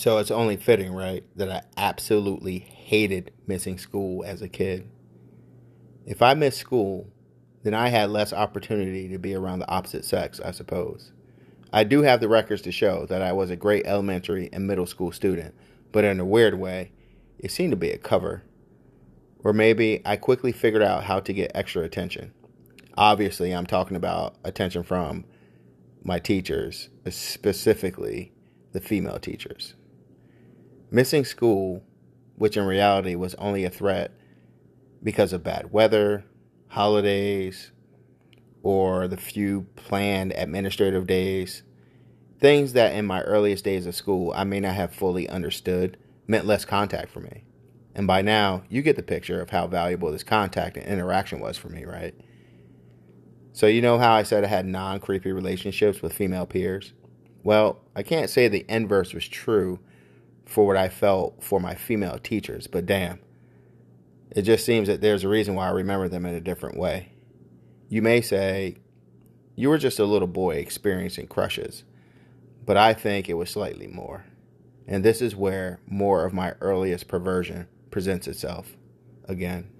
So it's only fitting, right, that I absolutely hated missing school as a kid. If I missed school, then I had less opportunity to be around the opposite sex, I suppose. I do have the records to show that I was a great elementary and middle school student, but in a weird way, it seemed to be a cover. Or maybe I quickly figured out how to get extra attention. Obviously, I'm talking about attention from my teachers, specifically the female teachers. Missing school, which in reality was only a threat because of bad weather, holidays, or the few planned administrative days, things that in my earliest days of school I may not have fully understood, meant less contact for me. And by now, you get the picture of how valuable this contact and interaction was for me, right? So, you know how I said I had non creepy relationships with female peers? Well, I can't say the inverse was true for what I felt for my female teachers, but damn, it just seems that there's a reason why I remember them in a different way. You may say, you were just a little boy experiencing crushes, but I think it was slightly more. And this is where more of my earliest perversion presents itself again.